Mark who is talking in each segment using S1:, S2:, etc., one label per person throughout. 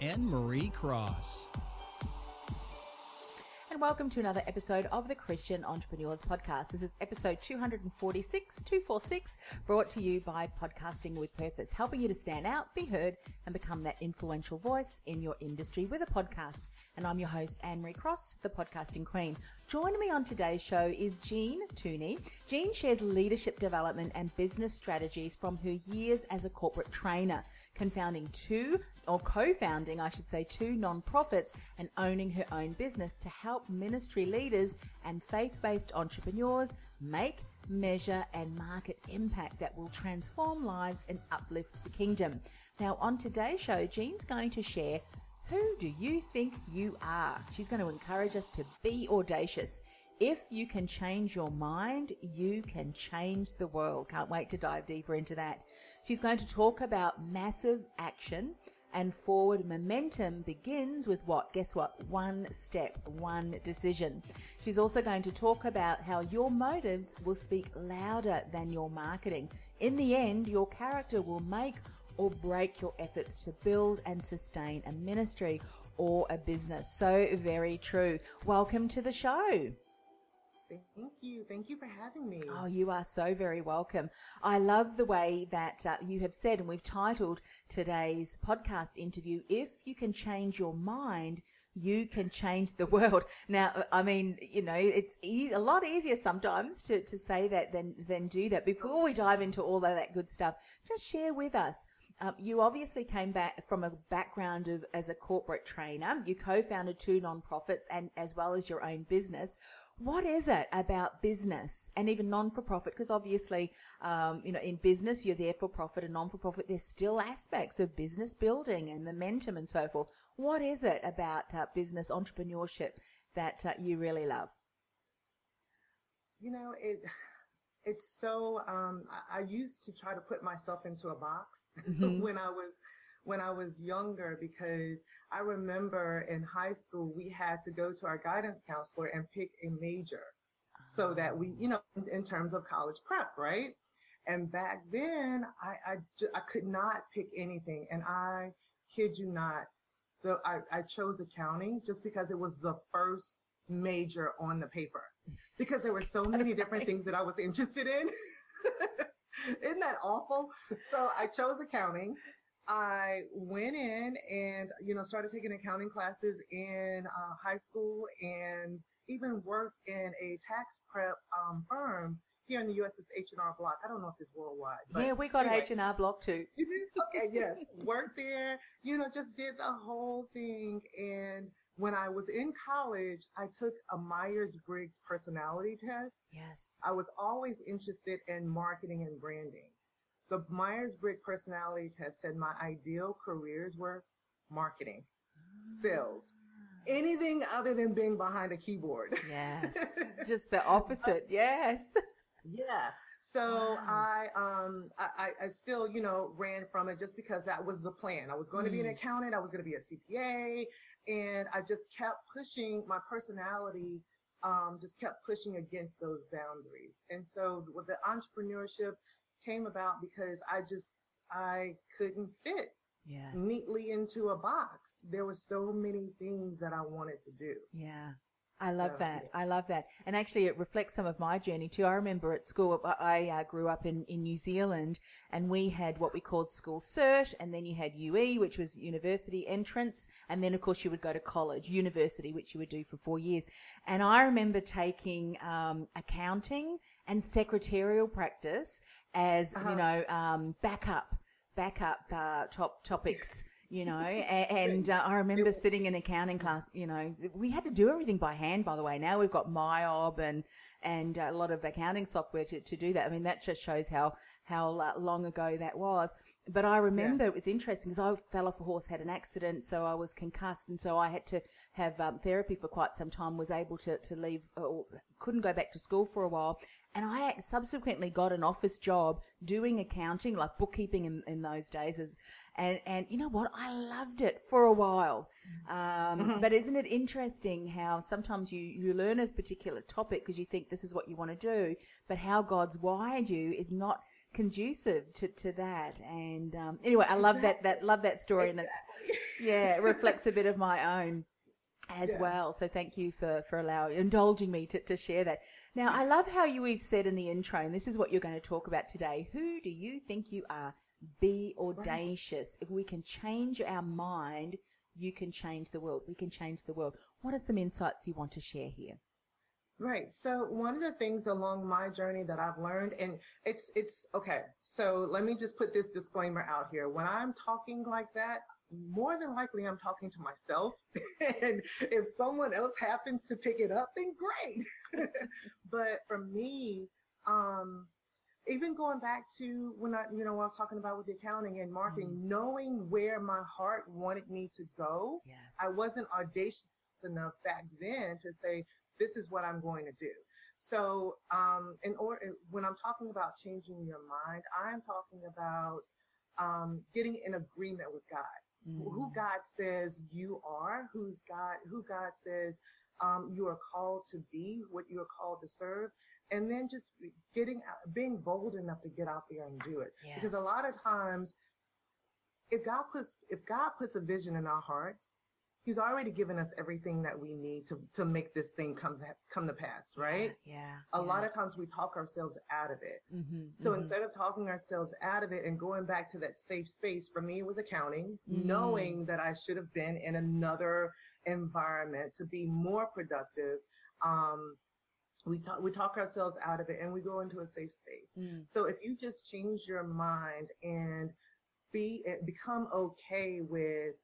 S1: Anne Marie Cross.
S2: And welcome to another episode of the Christian Entrepreneurs Podcast. This is episode 246, 246, brought to you by Podcasting with Purpose, helping you to stand out, be heard, and become that influential voice in your industry with a podcast. And I'm your host, Anne Marie Cross, the podcasting queen. Joining me on today's show is Jean Toney. Jean shares leadership development and business strategies from her years as a corporate trainer, confounding two or co-founding, I should say, two non-profits and owning her own business to help ministry leaders and faith-based entrepreneurs make, measure and market impact that will transform lives and uplift the kingdom. Now, on today's show, Jean's going to share who do you think you are? She's going to encourage us to be audacious. If you can change your mind, you can change the world. Can't wait to dive deeper into that. She's going to talk about massive action and forward momentum begins with what? Guess what? One step, one decision. She's also going to talk about how your motives will speak louder than your marketing. In the end, your character will make or break your efforts to build and sustain a ministry or a business. So very true. Welcome to the show.
S3: Thank you. Thank you for having me.
S2: Oh, you are so very welcome. I love the way that uh, you have said, and we've titled today's podcast interview, If You Can Change Your Mind, You Can Change the World. Now, uh, I mean, you know, it's e- a lot easier sometimes to, to say that than, than do that. Before we dive into all of that good stuff, just share with us. Um, you obviously came back from a background of as a corporate trainer. You co-founded two nonprofits and as well as your own business what is it about business and even non-for-profit? Because obviously um, you know in business you're there for profit and non-for-profit there's still aspects of business building and momentum and so forth. What is it about uh, business entrepreneurship that uh, you really love?
S3: You know it it's so um, I, I, used to try to put myself into a box mm-hmm. when i was when I was younger because I remember in high school we had to go to our guidance counselor and pick a major so ah. that we, you know, in terms of college prep, right? And back then I, I, I could not pick anything. And I kid you not, the, I, I chose accounting just because it was the first major on the paper because there were so many different things that I was interested in. Isn't that awful? So I chose accounting I went in and, you know, started taking accounting classes in uh, high school and even worked in a tax prep um, firm here in the U.S. It's H&R Block. I don't know if it's worldwide.
S2: yeah, we got anyway. H&R Block too.
S3: okay, yes. Worked there, you know, just did the whole thing. And when I was in college, I took a Myers-Briggs personality test.
S2: Yes.
S3: I was always interested in marketing and branding. The Myers-Briggs personality test said my ideal careers were marketing, sales, anything other than being behind a keyboard.
S2: Yes. Just the opposite. Yes.
S3: Yeah. So wow. I, um, I, I still, you know, ran from it just because that was the plan. I was going mm. to be an mm. accountant. I was going to be a CPA and I just kept pushing my personality, um, just kept pushing against those boundaries. And so with the entrepreneurship, came about because I just, I couldn't fit
S2: yes.
S3: neatly into a box. There were so many things that I wanted to do.
S2: Yeah. I love that. I love that. And actually, it reflects some of my journey too. I remember at school, I uh, grew up in, in New Zealand and we had what we called school cert and then you had UE, which was university entrance. And then, of course, you would go to college, university, which you would do for four years. And I remember taking um, accounting and secretarial practice as, uh-huh. you know, um, backup, backup uh, top topics you know. and uh, I remember sitting in accounting class, you know, we had to do everything by hand, by the way. Now we've got MYOB and and a lot of accounting software to, to do that. I mean, that just shows how how long ago that was. But I remember yeah. it was interesting because I fell off a horse, had an accident, so I was concussed, and so I had to have um, therapy for quite some time. Was able to to leave, or couldn't go back to school for a while, and I subsequently got an office job doing accounting, like bookkeeping in, in those days. As, and, and you know what? I loved it for a while. Um, mm-hmm. But isn't it interesting how sometimes you, you learn a particular topic because you think this is what you want to do, but how God's wired you is not conducive to, to that. And um, anyway, I love exactly. that, that, love that story. Exactly. And it, yeah, it reflects a bit of my own as yeah. well. So thank you for, for allowing, indulging me to, to share that. Now, I love how you we've said in the intro, and this is what you're going to talk about today. Who do you think you are? Be audacious. Right. If we can change our mind, you can change the world. We can change the world. What are some insights you want to share here?
S3: Right. So one of the things along my journey that I've learned, and it's, it's okay. So let me just put this disclaimer out here. When I'm talking like that, more than likely I'm talking to myself. and if someone else happens to pick it up, then great. but for me, um, even going back to when I, you know, I was talking about with the accounting and marketing, mm. knowing where my heart wanted me to go, yes. I wasn't audacious enough back then to say, this is what I'm going to do. So, um, in order, when I'm talking about changing your mind, I'm talking about um, getting in agreement with God mm. who God says you are, who's God, who God says um, you are called to be, what you are called to serve, and then just getting, being bold enough to get out there and do it. Yes. Because a lot of times, if God puts, if God puts a vision in our hearts, He's already given us everything that we need to to make this thing come come to pass, right?
S2: Yeah. yeah
S3: a
S2: yeah.
S3: lot of times we talk ourselves out of it. Mm-hmm, so mm-hmm. instead of talking ourselves out of it and going back to that safe space, for me it was accounting, mm-hmm. knowing that I should have been in another environment to be more productive. Um, we talk we talk ourselves out of it and we go into a safe space. Mm. So if you just change your mind and be eh, become okay with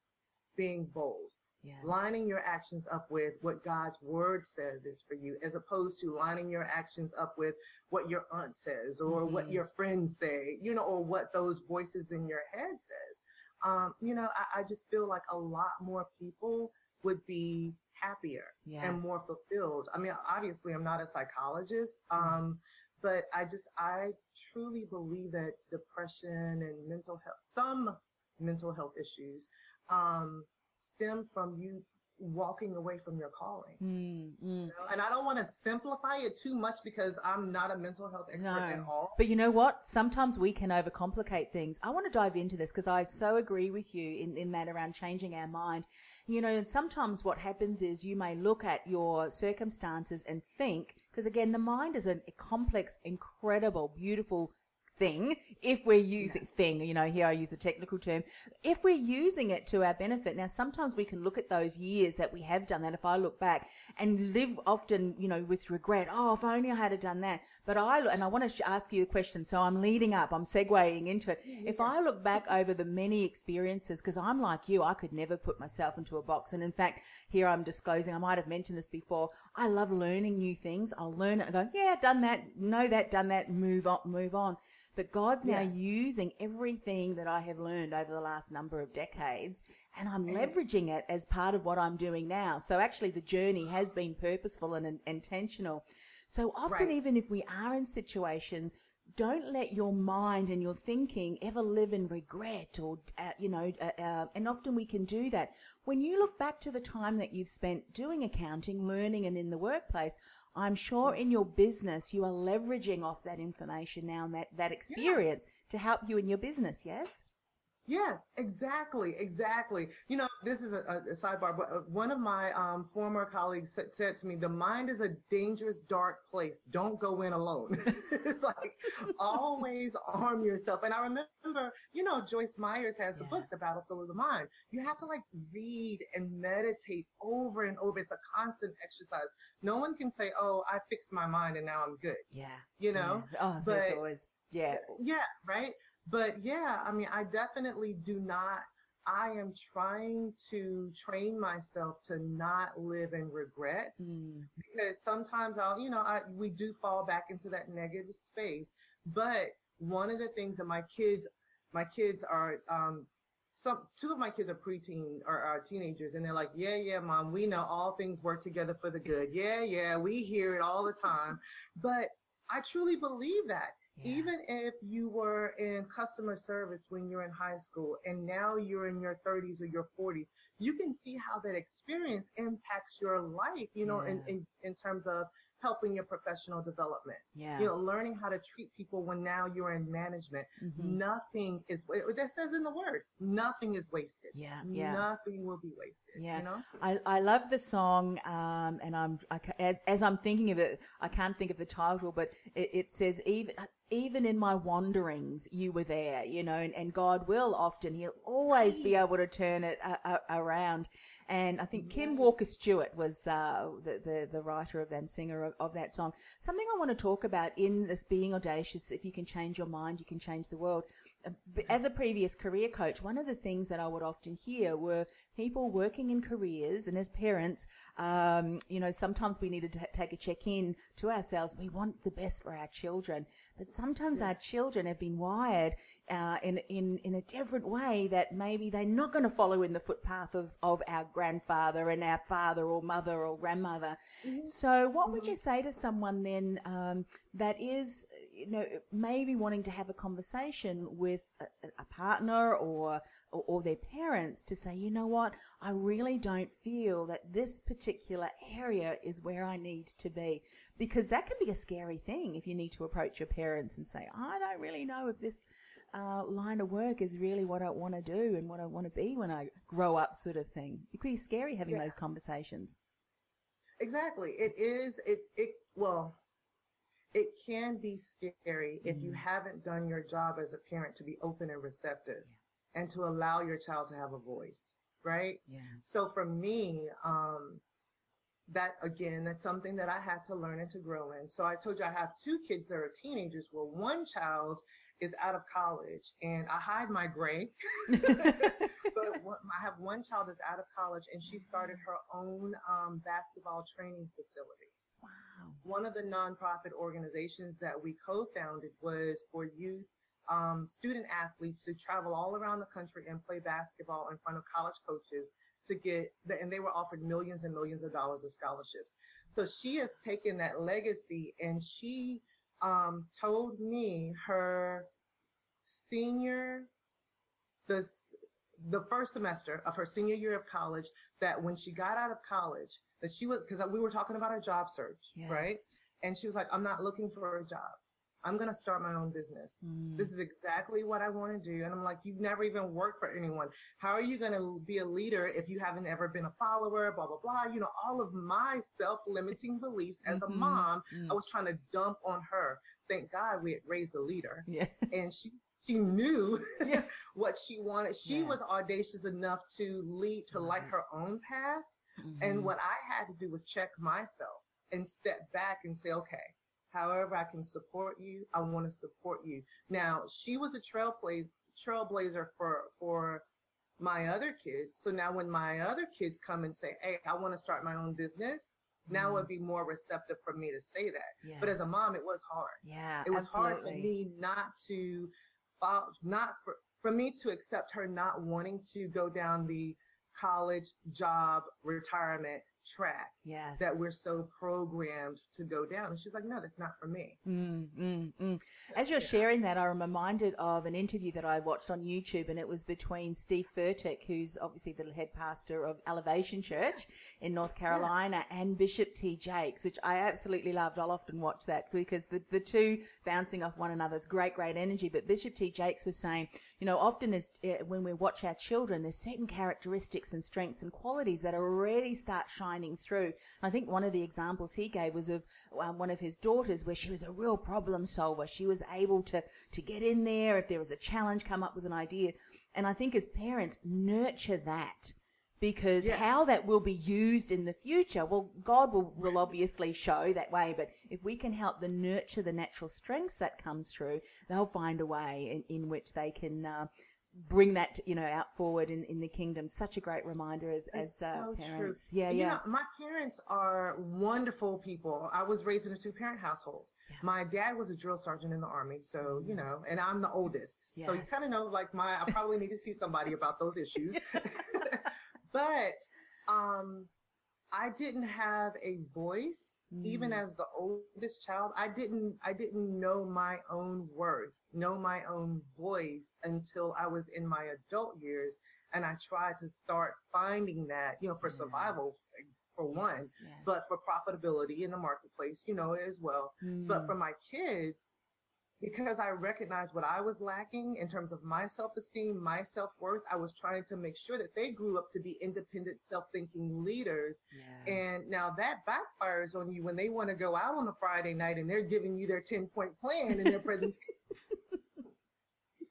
S3: being bold Yes. Lining your actions up with what God's word says is for you, as opposed to lining your actions up with what your aunt says or mm-hmm. what your friends say, you know, or what those voices in your head says. Um, you know, I, I, just feel like a lot more people would be happier yes. and more fulfilled. I mean, obviously, I'm not a psychologist, mm-hmm. um, but I just, I truly believe that depression and mental health, some mental health issues, um, stem from you walking away from your calling. Mm, mm. You know? And I don't want to simplify it too much because I'm not a mental health expert no. at all.
S2: But you know what? Sometimes we can overcomplicate things. I want to dive into this because I so agree with you in, in that around changing our mind. You know, and sometimes what happens is you may look at your circumstances and think, because again, the mind is a, a complex, incredible, beautiful thing if we're using yeah. thing you know here i use the technical term if we're using it to our benefit. Now sometimes we can look at those years that we have done that. If i look back and live often you know with regret oh if only i had done that. But i and i want to ask you a question so i'm leading up i'm segueing into it. Yeah. if i look back over the many experiences because i'm like you i could never put myself into a box. And in fact here i'm disclosing i might have mentioned this before i love learning new things. I'll learn it and go yeah done that know that done that move on move on but God's now yeah. using everything that I have learned over the last number of decades and I'm mm-hmm. leveraging it as part of what I'm doing now. So actually the journey has been purposeful and, and intentional. So often, right. even if we are in situations, don't let your mind and your thinking ever live in regret or, uh, you know, uh, uh, and often we can do that. When you look back to the time that you've spent doing accounting, learning, and in the workplace, I'm sure in your business you are leveraging off that information now and that, that experience yeah. to help you in your business, yes?
S3: Yes, exactly, exactly. You know, this is a, a sidebar, but uh, one of my um, former colleagues said, said, to me, "The mind is a dangerous, dark place. Don't go in alone." it's like always arm yourself. And I remember, you know, Joyce Myers has the book, The Battlefield of the Mind. You have to like read and meditate over and over. It's a constant exercise. No one can say, "Oh, I fixed my mind and now I'm good."
S2: Yeah,
S3: you know.
S2: Yeah. Oh, but, that's always yeah,
S3: yeah, right but yeah, I mean, I definitely do not. I am trying to train myself to not live in regret mm. because sometimes I'll, you know, I, we do fall back into that negative space. But one of the things that my kids, my kids are, um, some two of my kids are preteen or are teenagers and they're like, yeah, yeah, mom, we know all things work together for the good. Yeah, yeah, we hear it all the time. But I truly believe that. Even if you were in customer service when you're in high school and now you're in your 30s or your 40s, you can see how that experience impacts your life, you know, yeah. in, in, in terms of helping your professional development. Yeah. You know, learning how to treat people when now you're in management. Mm-hmm. Nothing is that says in the word. Nothing is wasted.
S2: Yeah. Yeah.
S3: Nothing will be wasted. Yeah. You know?
S2: I, I love the song, um, and I'm I, as I'm thinking of it, I can't think of the title, but it, it says even even in my wanderings, you were there, you know, and, and God will often, He'll always be able to turn it uh, uh, around. And I think Kim Walker Stewart was uh, the, the, the writer of and singer of, of, that song. Something I want to talk about in this being audacious. If you can change your mind, you can change the world. As a previous career coach, one of the things that I would often hear were people working in careers, and as parents, um, you know, sometimes we need to t- take a check in to ourselves. We want the best for our children, but sometimes yeah. our children have been wired uh, in in in a different way that maybe they're not going to follow in the footpath of of our grandfather and our father or mother or grandmother. Mm-hmm. So, what mm-hmm. would you say to someone then um, that is you know, maybe wanting to have a conversation with a, a partner or, or, or their parents to say, you know what, I really don't feel that this particular area is where I need to be, because that can be a scary thing if you need to approach your parents and say, I don't really know if this uh, line of work is really what I want to do and what I want to be when I grow up, sort of thing. It could be scary having yeah. those conversations.
S3: Exactly. It is. It. It. Well, it can be scary if you mm-hmm. haven't done your job as a parent to be open and receptive yeah. and to allow your child to have a voice. Right.
S2: Yeah.
S3: So for me, um, that again, that's something that I had to learn and to grow in. So I told you I have two kids that are teenagers. Well, one child is out of college and I hide my gray. but one, I have one child that's out of college and she started her own um, basketball training facility.
S2: Wow.
S3: One of the nonprofit organizations that we co-founded was for youth um, student athletes to travel all around the country and play basketball in front of college coaches to get the, and they were offered millions and millions of dollars of scholarships. So she has taken that legacy and she um, told me her senior, the, the first semester of her senior year of college, that when she got out of college, that she was, because we were talking about her job search, yes. right? And she was like, I'm not looking for a job. I'm going to start my own business. Mm. This is exactly what I want to do. And I'm like, you've never even worked for anyone. How are you going to be a leader if you haven't ever been a follower, blah, blah, blah. You know, all of my self limiting beliefs as mm-hmm. a mom, mm. I was trying to dump on her. Thank God we had raised a leader.
S2: Yeah.
S3: And she, she knew yeah. what she wanted. She yeah. was audacious enough to lead, to mm-hmm. like her own path. Mm-hmm. And what I had to do was check myself and step back and say, okay, however I can support you, I want to support you. Now, she was a trailblazer, trailblazer for, for my other kids. So now when my other kids come and say, Hey, I want to start my own business, mm-hmm. now it would be more receptive for me to say that. Yes. But as a mom, it was hard.
S2: Yeah.
S3: It was
S2: absolutely.
S3: hard for me not to, not for, for me to accept her not wanting to go down the college, job, retirement, track
S2: yes.
S3: that we're so programmed to go down. And she's like, no, that's not for me.
S2: Mm, mm, mm. As you're yeah. sharing that, I'm reminded of an interview that I watched on YouTube, and it was between Steve Furtick, who's obviously the head pastor of Elevation Church in North Carolina, yeah. and Bishop T. Jakes, which I absolutely loved. I'll often watch that because the, the two bouncing off one another, it's great, great energy. But Bishop T. Jakes was saying, you know, often as uh, when we watch our children, there's certain characteristics and strengths and qualities that already start shining through. I think one of the examples he gave was of um, one of his daughters where she was a real problem solver. She was able to, to get in there if there was a challenge, come up with an idea. And I think as parents, nurture that because yeah. how that will be used in the future, well, God will, will obviously show that way, but if we can help them nurture the natural strengths that comes through, they'll find a way in, in which they can uh, bring that you know out forward in, in the kingdom. Such a great reminder as as uh, so parents. True. yeah
S3: you
S2: yeah.
S3: know, my parents are wonderful people. I was raised in a two-parent household. Yeah. my dad was a drill sergeant in the army so you mm-hmm. know and i'm the oldest. Yes. so you kind of know like my i probably need to see somebody about those issues. But um I didn't have a voice mm. even as the oldest child. I didn't I didn't know my own worth, know my own voice until I was in my adult years and I tried to start finding that, you know, for survival for one, yes, yes. but for profitability in the marketplace, you know, as well. Mm. But for my kids, because I recognized what I was lacking in terms of my self-esteem, my self-worth, I was trying to make sure that they grew up to be independent, self-thinking leaders. Yeah. And now that backfires on you when they want to go out on a Friday night and they're giving you their 10 point plan and their presentation.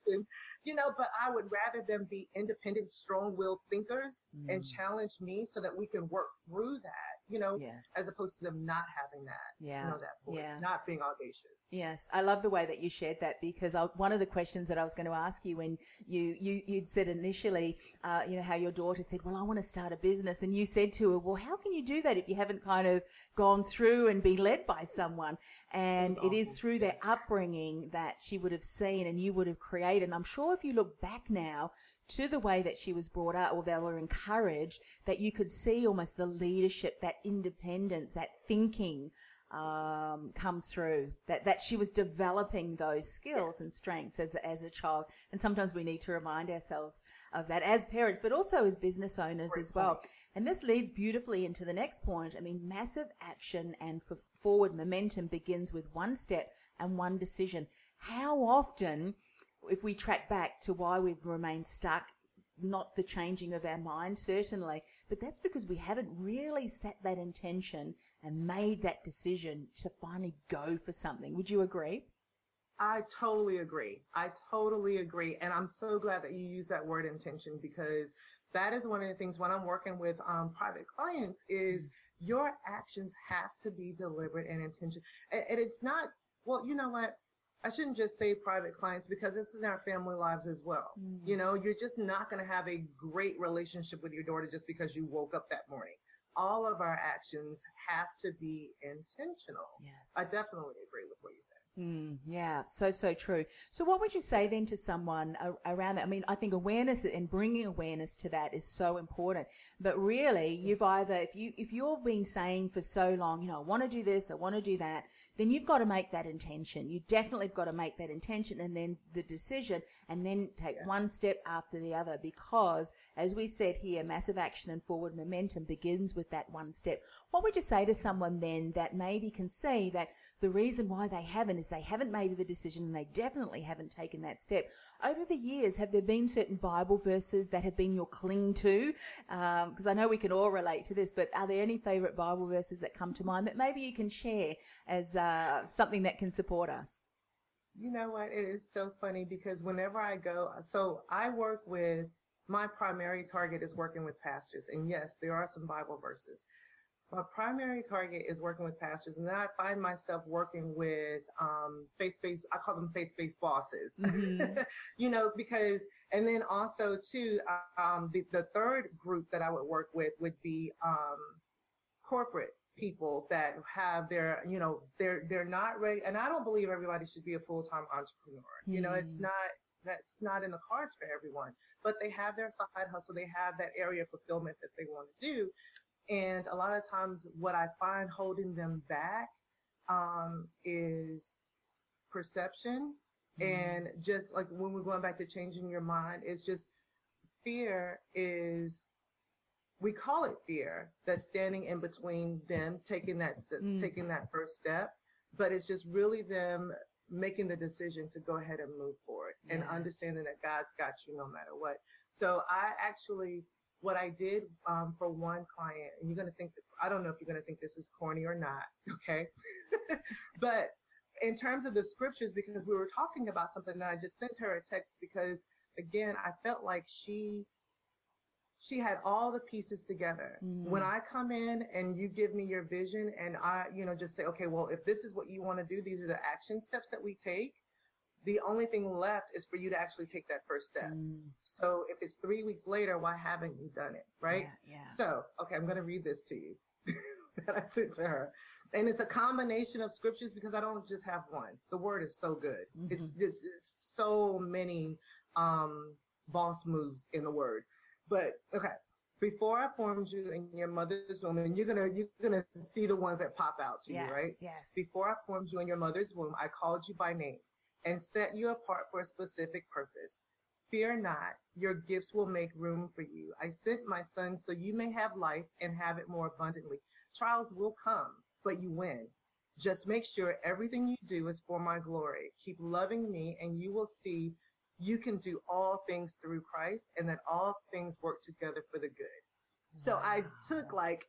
S3: you know, but I would rather them be independent, strong willed thinkers mm. and challenge me so that we can work through that you know, yes. as opposed to them not having that, yeah, you know, that voice, yeah. not being audacious.
S2: Yes, I love the way that you shared that because I, one of the questions that I was going to ask you when you you you'd said initially, uh, you know, how your daughter said, "Well, I want to start a business," and you said to her, "Well, how can you do that if you haven't kind of gone through and been led by someone?" And it is through their upbringing that she would have seen and you would have created. And I'm sure if you look back now to the way that she was brought up or they were encouraged, that you could see almost the leadership, that independence, that thinking um, come through. That that she was developing those skills and strengths as as a child. And sometimes we need to remind ourselves of that as parents, but also as business owners Great as well. Point. And this leads beautifully into the next point. I mean, massive action and forward momentum begins with one step and one decision. How often if we track back to why we've remained stuck, not the changing of our mind, certainly, but that's because we haven't really set that intention and made that decision to finally go for something. Would you agree?
S3: I totally agree. I totally agree. And I'm so glad that you use that word intention because that is one of the things when I'm working with um, private clients is your actions have to be deliberate and intentional. And, and it's not, well, you know what? I shouldn't just say private clients because this is in our family lives as well. Mm. You know, you're just not going to have a great relationship with your daughter just because you woke up that morning. All of our actions have to be intentional. Yes. I definitely agree with what you said.
S2: Mm, yeah, so, so true. So, what would you say then to someone around that? I mean, I think awareness and bringing awareness to that is so important. But really, you've either, if you, if you've been saying for so long, you know, I want to do this, I want to do that, then you've got to make that intention. You definitely have got to make that intention and then the decision and then take yeah. one step after the other because, as we said here, massive action and forward momentum begins with that one step. What would you say to someone then that maybe can see that the reason why they haven't is they haven't made the decision and they definitely haven't taken that step. Over the years, have there been certain Bible verses that have been your cling to? Because um, I know we can all relate to this, but are there any favourite Bible verses that come to mind that maybe you can share as uh, something that can support us?
S3: You know what? It is so funny because whenever I go, so I work with my primary target is working with pastors. And yes, there are some Bible verses my primary target is working with pastors, and then I find myself working with um, faith-based. I call them faith-based bosses, mm-hmm. you know, because and then also too, um, the the third group that I would work with would be um, corporate people that have their, you know, they're they're not ready. And I don't believe everybody should be a full-time entrepreneur. Mm-hmm. You know, it's mm. not that's not in the cards for everyone. But they have their side hustle, they have that area of fulfillment that they want to do And a lot of times what I find holding them back um, is perception mm-hmm. and just like when we're going back to changing your mind, it's just fear is we call it fear that's standing in between them taking that st- mm. taking that first step but it's just really them making the decision to go ahead and move forward yes. and understanding that god's got you no matter what so i actually what i did um, for one client and you're going to think i don't know if you're going to think this is corny or not okay but in terms of the scriptures because we were talking about something and i just sent her a text because again i felt like she she had all the pieces together. Mm. When I come in and you give me your vision and I, you know, just say, okay, well, if this is what you want to do, these are the action steps that we take. The only thing left is for you to actually take that first step. Mm. So if it's three weeks later, why haven't you done it? Right.
S2: Yeah. yeah.
S3: So, okay, I'm going to read this to you that I sent to her. And it's a combination of scriptures because I don't just have one. The word is so good. Mm-hmm. It's, it's, it's so many, um, boss moves in the word. But okay, before I formed you in your mother's womb, and you're gonna you're gonna see the ones that pop out to
S2: yes,
S3: you, right?
S2: Yes.
S3: Before I formed you in your mother's womb, I called you by name and set you apart for a specific purpose. Fear not, your gifts will make room for you. I sent my son so you may have life and have it more abundantly. Trials will come, but you win. Just make sure everything you do is for my glory. Keep loving me and you will see you can do all things through Christ and that all things work together for the good. So I took like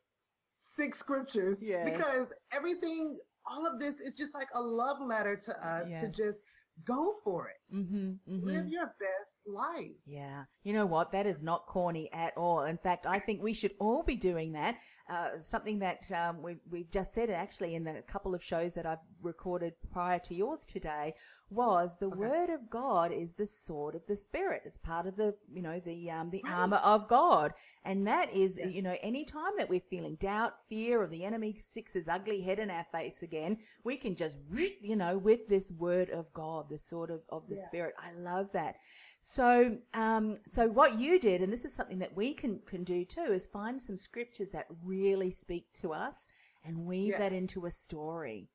S3: six scriptures yes. because everything, all of this is just like a love letter to us yes. to just go for it. Mm-hmm, mm-hmm. Live your best life.
S2: Yeah. You know what? That is not corny at all. In fact, I think we should all be doing that. Uh, something that um, we, we've just said actually in a couple of shows that I've recorded prior to yours today was the okay. word of God is the sword of the spirit. It's part of the, you know, the, um, the right. armor of God. And that is, yeah. you know, any time that we're feeling doubt, fear of the enemy sticks his ugly head in our face again, we can just, you know, with this word of God, the sword of, of the yeah. spirit. I love that. So, um, so what you did, and this is something that we can, can do too, is find some scriptures that really speak to us and weave yeah. that into a story.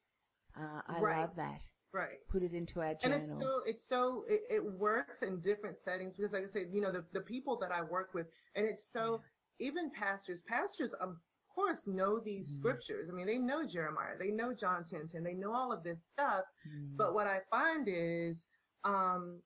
S2: Uh, I right. love that.
S3: Right.
S2: Put it into our journal.
S3: And it's so, it's so, it, it, works in different settings because like I said, you know, the, the people that I work with, and it's so, yeah. even pastors, pastors, of course, know these mm. scriptures. I mean, they know Jeremiah, they know John 10, 10, they know all of this stuff. Mm. But what I find is, um,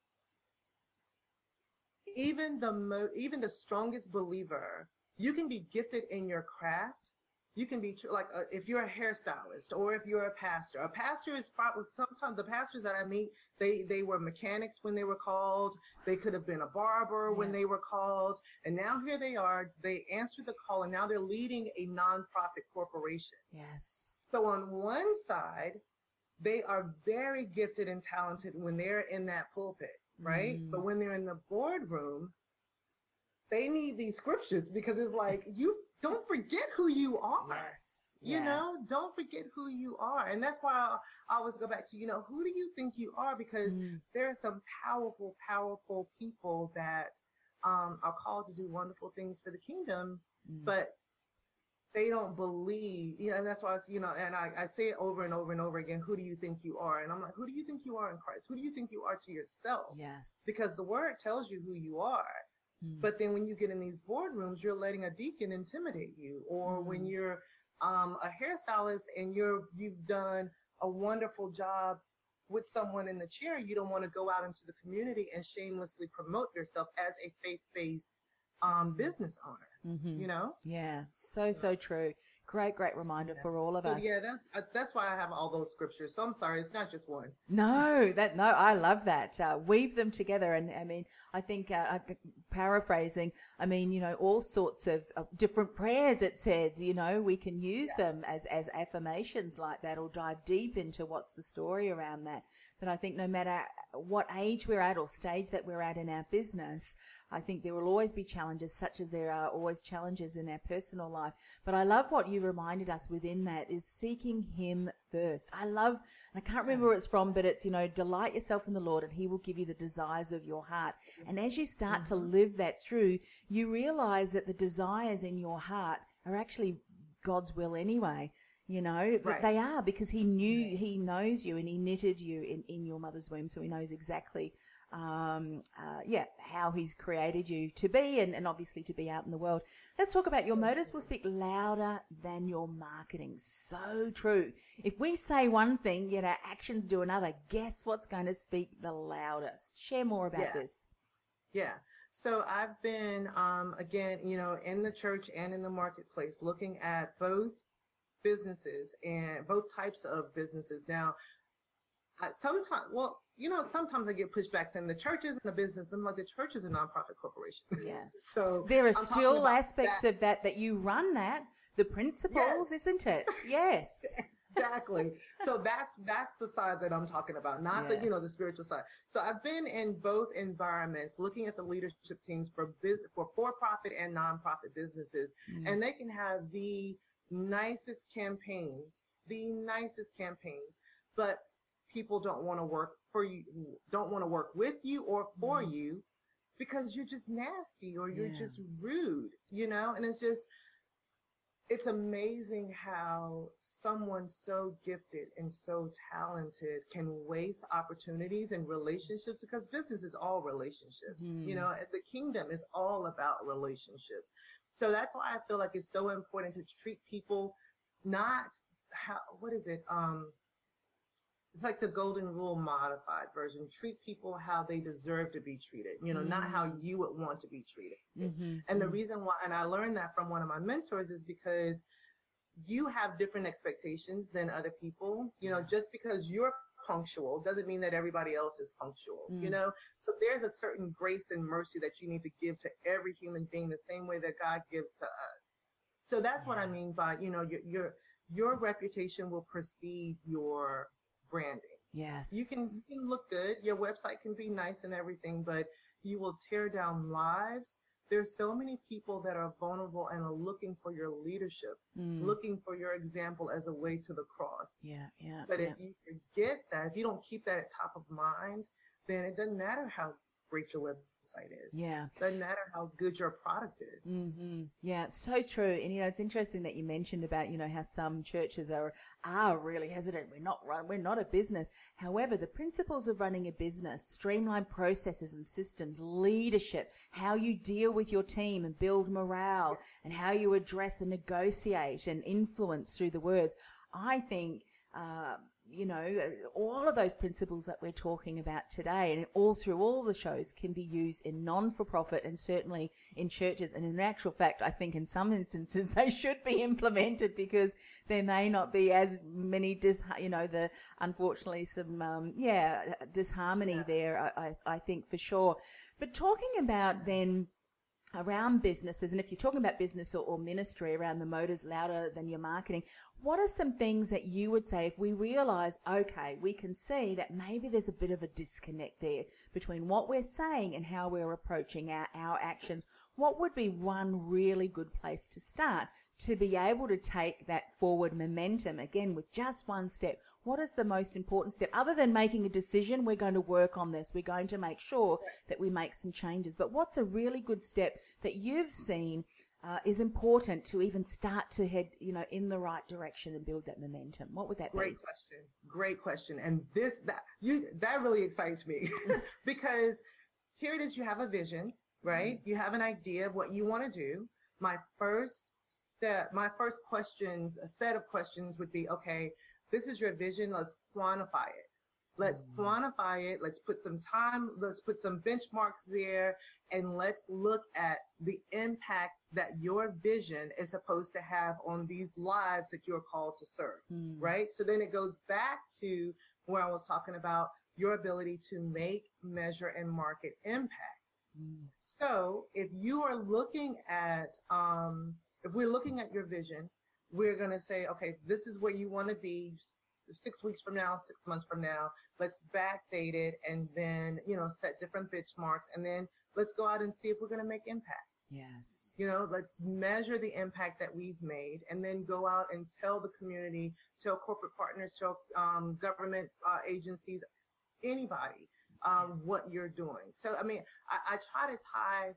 S3: even the mo- even the strongest believer, you can be gifted in your craft. You can be tr- like uh, if you're a hairstylist or if you're a pastor. A pastor is probably sometimes the pastors that I meet they they were mechanics when they were called. They could have been a barber yeah. when they were called, and now here they are. They answered the call, and now they're leading a nonprofit corporation.
S2: Yes.
S3: So on one side, they are very gifted and talented when they're in that pulpit right? Mm. But when they're in the boardroom, they need these scriptures because it's like you don't forget who you are.
S2: Yes.
S3: You yeah. know, don't forget who you are. And that's why I, I, always go back to, you know, who do you think you are? Because mm. there are some powerful, powerful people that um, are called to do wonderful things for the kingdom, mm. but they don't believe, you know, and that's why it's, you know, and I, I say it over and over and over again, who do you think you are? And I'm like, who do you think you are in Christ? Who do you think you are to yourself?
S2: Yes.
S3: Because the word tells you who you are. Mm. But then when you get in these boardrooms, you're letting a deacon intimidate you. Or mm. when hmm. you're um, a hairstylist and you're, you've done a wonderful job with someone in the chair, you don't want to go out into the community and shamelessly promote yourself as a faith-based um, business owner. Mm-hmm. You know?
S2: Yeah, so so true. Great, great reminder yeah. for all of us.
S3: Yeah, that's uh, that's why I have all those scriptures. So I'm sorry, it's not just one.
S2: No, that no, I love that. Uh, weave them together, and I mean, I think uh, paraphrasing. I mean, you know, all sorts of, of, different prayers. It says, you know, we can use yeah. them as as affirmations like that, or dive deep into what's the story around that. But I think no matter what age we're at or stage that we're at in our business, I think there will always be challenges, such as there are always challenges in our personal life. But I love what you reminded us within that is seeking Him first. I love, I can't remember where it's from, but it's, you know, delight yourself in the Lord and He will give you the desires of your heart. And as you start mm-hmm. to live that through, you realize that the desires in your heart are actually God's will anyway. You know,
S3: Right.
S2: they are because he knew, he knows you and he knitted you in, in your mother's womb. So he knows exactly, um, uh, yeah, how he's created you to be and, and obviously to be out in the world. Let's talk about your motives will speak louder than your marketing. So true. If we say one thing, yet our actions do another, guess what's going to speak the loudest? Share more about
S3: Yeah.
S2: this.
S3: Yeah. So I've been, um, again, you know, in the church and in the marketplace, looking at both businesses and both types of businesses. Now, I, sometimes, well, you know, sometimes I get pushbacks saying the church isn't a business. I'm like, the church is a nonprofit corporation.
S2: Yeah.
S3: so
S2: There are
S3: I'm
S2: still aspects
S3: that.
S2: of that that you run that, the principles, isn't it? Yes.
S3: exactly. So that's that's the side that I'm talking about, not
S2: Yeah.
S3: the you know the spiritual side. So I've been in both environments, looking at the leadership teams for business for for-profit and nonprofit businesses,
S2: Mm.
S3: and they can have the nicest campaigns, the nicest campaigns, but people don't want to work for you, don't want to work with you or for
S2: Mm.
S3: you because you're just nasty or you're
S2: Yeah.
S3: just rude, you know? And it's just, it's amazing how someone so gifted and so talented can waste opportunities and relationships because business is all relationships.
S2: Mhm.
S3: You know, the kingdom is all about relationships. So that's why I feel like it's so important to treat people not how what is it? Um it's like the golden rule modified version. Treat people how they deserve to be treated, you know, not how
S2: Mm.
S3: you would want to be treated.
S2: Mhm,
S3: And the
S2: mhm.
S3: reason why, and I learned that from one of my mentors, is because you have different expectations than other people. You know, just because you're punctual doesn't mean that everybody else is punctual, you
S2: Mm.
S3: know? So there's a certain grace and mercy that you need to give to every human being the same way that God gives to us. So that's what I mean by, you know, your, your, your reputation will precede your branding.
S2: Yes.
S3: You can, you can look good. Your website can be nice and everything, but you will tear down lives. There's so many people that are vulnerable and are looking for your leadership,
S2: Mm.
S3: looking for your example as a way to the cross.
S2: Yeah, yeah.
S3: But
S2: yeah.
S3: if you forget that, if you don't keep that at top of mind, then it doesn't matter how great your website is.
S2: yeah.
S3: Doesn't matter how good your product is.
S2: hmm Yeah, so true. And you know, it's interesting that you mentioned about you know how some churches are are really hesitant. We're not run. We're not a business. However, the principles of running a business, streamlined processes and systems, leadership, how you deal with your team and build morale, and how you address and negotiate and influence through the words. I think. Uh, you know, all of those principles that we're talking about today and all through all the shows can be used in non-for-profit and certainly in churches. And in actual fact, I think in some instances they should be implemented because there may not be as many dis, you know, the, unfortunately some, um, yeah, disharmony there, I, I, I think for sure. But talking about then, around businesses, and if you're talking about business or, or ministry around the motives louder than your marketing, what are some things that you would say if we realize, okay, we can see that maybe there's a bit of a disconnect there between what we're saying and how we're approaching our, our actions? What would be one really good place to start to be able to take that forward momentum again with just one step? What is the most important step? Other than making a decision, we're going to work on this. We're going to make sure that we make some changes. But what's a really good step that you've seen uh, is important to even start to head, you know, in the right direction and build that momentum? What would that
S3: Great
S2: be?
S3: Great question. Great question. And this that you that really excites me because here it is you have a vision, right? You have an idea of what you want to do. My first step, my first questions, a set of questions would be, okay, this is your vision, let's quantify it. Let's quantify it. Let's put some time, let's put some benchmarks there and let's look at the impact that your vision is supposed to have on these lives that you're called to serve
S2: Mm.
S3: right? So then it goes back to where I was talking about your ability to make, measure, and market impact.
S2: Mm.
S3: So if you are looking at, um, if we're looking at your vision, we're going to say, okay, this is where you want to be six weeks from now, six months from now. Let's backdate it and then, you know, set different benchmarks and then let's go out and see if we're going to make impact.
S2: Yes.
S3: You know, let's measure the impact that we've made and then go out and tell the community, tell corporate partners, tell um, government uh, agencies, anybody, um, what you're doing. So, I mean, I, I try to tie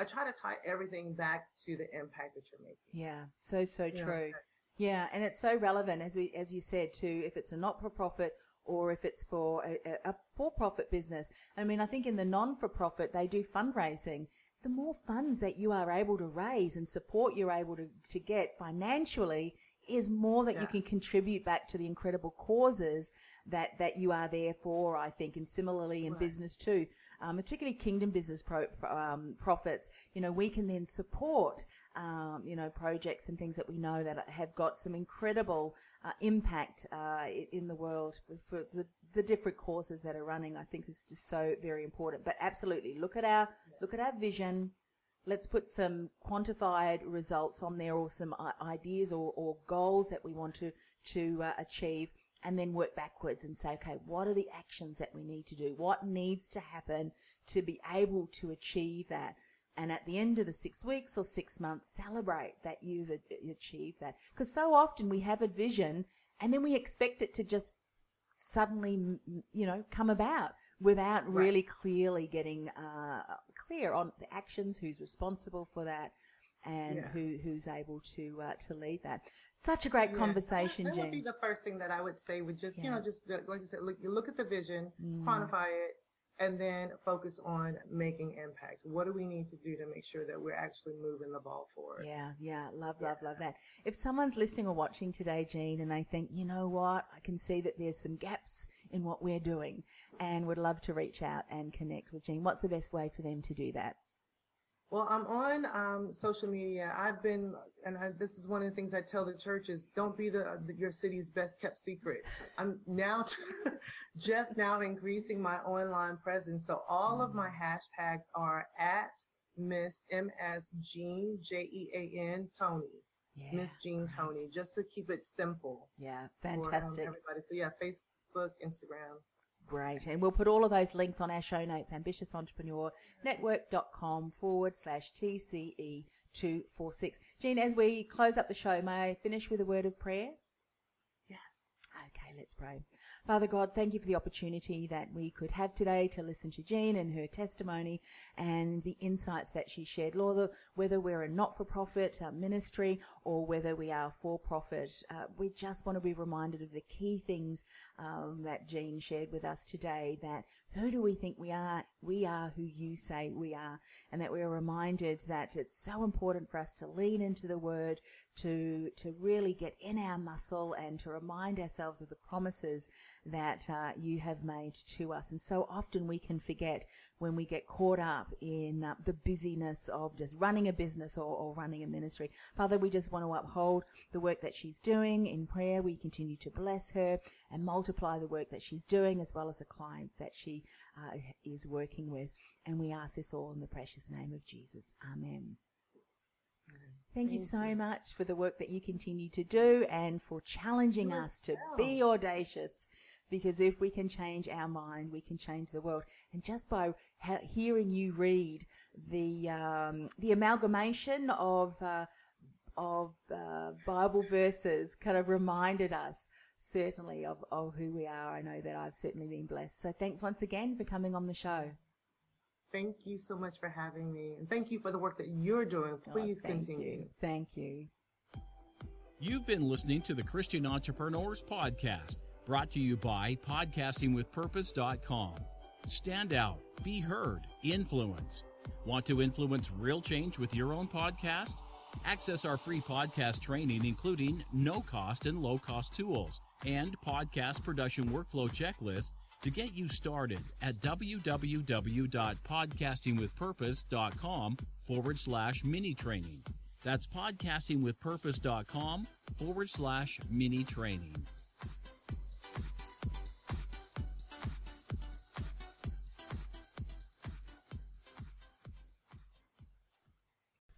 S3: I try to tie everything back to the impact that you're making.
S2: Yeah, so so true. Yeah, and it's so relevant as we as you said too. If it's a not for profit or if it's for a, a for profit business. I mean, I think in the non for profit they do fundraising. The more funds that you are able to raise and support you're able to, to get financially is more that yeah. you can contribute back to the incredible causes that, that you are there for, I think, and similarly in right. business too, um, particularly kingdom business pro, um, profits, you know, we can then support, um, you know, projects and things that we know that have got some incredible uh, impact uh, in the world for, the, the different causes that are running. I think is just so very important. But absolutely, look at our yeah. look at our vision, let's put some quantified results on there or some ideas or, or goals that we want to, to uh, achieve and then work backwards and say, okay, what are the actions that we need to do? What needs to happen to be able to achieve that? And at the end of the six weeks or six months, celebrate that you've achieved that. Because so often we have a vision and then we expect it to just suddenly, you know, come about without right. really clearly getting uh, clear on the actions, who's responsible for that, and yeah. who who's able to uh, to lead that. Such a great yeah. conversation,
S3: that,
S2: that
S3: would be the first thing that I would say. Would just yeah. you know just like I said, look you look at the vision, mm. quantify it, and then focus on making impact. What do we need to do to make sure that we're actually moving the ball forward?
S2: Yeah, yeah, love, love, yeah. love that. If someone's listening or watching today, Jean, and they think, you know what, I can see that there's some gaps in what we're doing and would love to reach out and connect with Jean, what's the best way for them to do that?
S3: Well, I'm on um, social media. I've been, and I, this is one of the things I tell the churches: don't be the, the your city's best kept secret. I'm now just now increasing my online presence, so all of my hashtags are at Miss M S Jean J E A N Toney. Yeah, Miss Jean right. Toney, just to keep it simple.
S2: Yeah, fantastic. For, um,
S3: everybody. So yeah, Facebook, Instagram.
S2: Great. And we'll put all of those links on our show notes, ambitiousentrepreneurnetwork.com forward slash TCE246. Jean, as we close up the show, may I finish with a word of prayer? Let's pray. Father God, thank you for the opportunity that we could have today to listen to Jean and her testimony and the insights that she shared. Lord, whether we're a not-for-profit uh, ministry or whether we are for-profit, uh, we just want to be reminded of the key things um, that Jean shared with us today. That who do we think we are? We are who you say we are, and that we're reminded that it's so important for us to lean into the Word, to to really get in our muscle, and to remind ourselves of the promises that uh, you have made to us. And so often we can forget when we get caught up in uh, the busyness of just running a business or, or running a ministry. Father, we just want to uphold the work that she's doing in prayer. We continue to bless her and multiply the work that she's doing as well as the clients that she uh, is working with. And we ask this all in the precious name of Jesus. Amen. Thank, you so much for the work that you continue to do and for challenging us to be audacious because if we can change our mind, we can change the world. And just by ha- hearing you read the um, the amalgamation of uh, of uh, Bible verses, kind of reminded us certainly of, of who we are. I know that I've certainly been blessed. So thanks once again for coming on the show.
S3: Thank you so much for having me. And thank you for the work that you're doing. Oh, Please
S2: oh,
S3: thank continue.
S2: You. Thank you.
S1: You've been listening to the Christian Entrepreneurs Podcast Brought to you by podcastingwithpurpose.com. Stand out, be heard, influence. Want to influence real change with your own podcast? Access our free podcast training, including no cost and low cost tools and podcast production workflow checklist to get you started at www.podcastingwithpurpose.com forward slash mini training. That's podcastingwithpurpose.com forward slash mini training.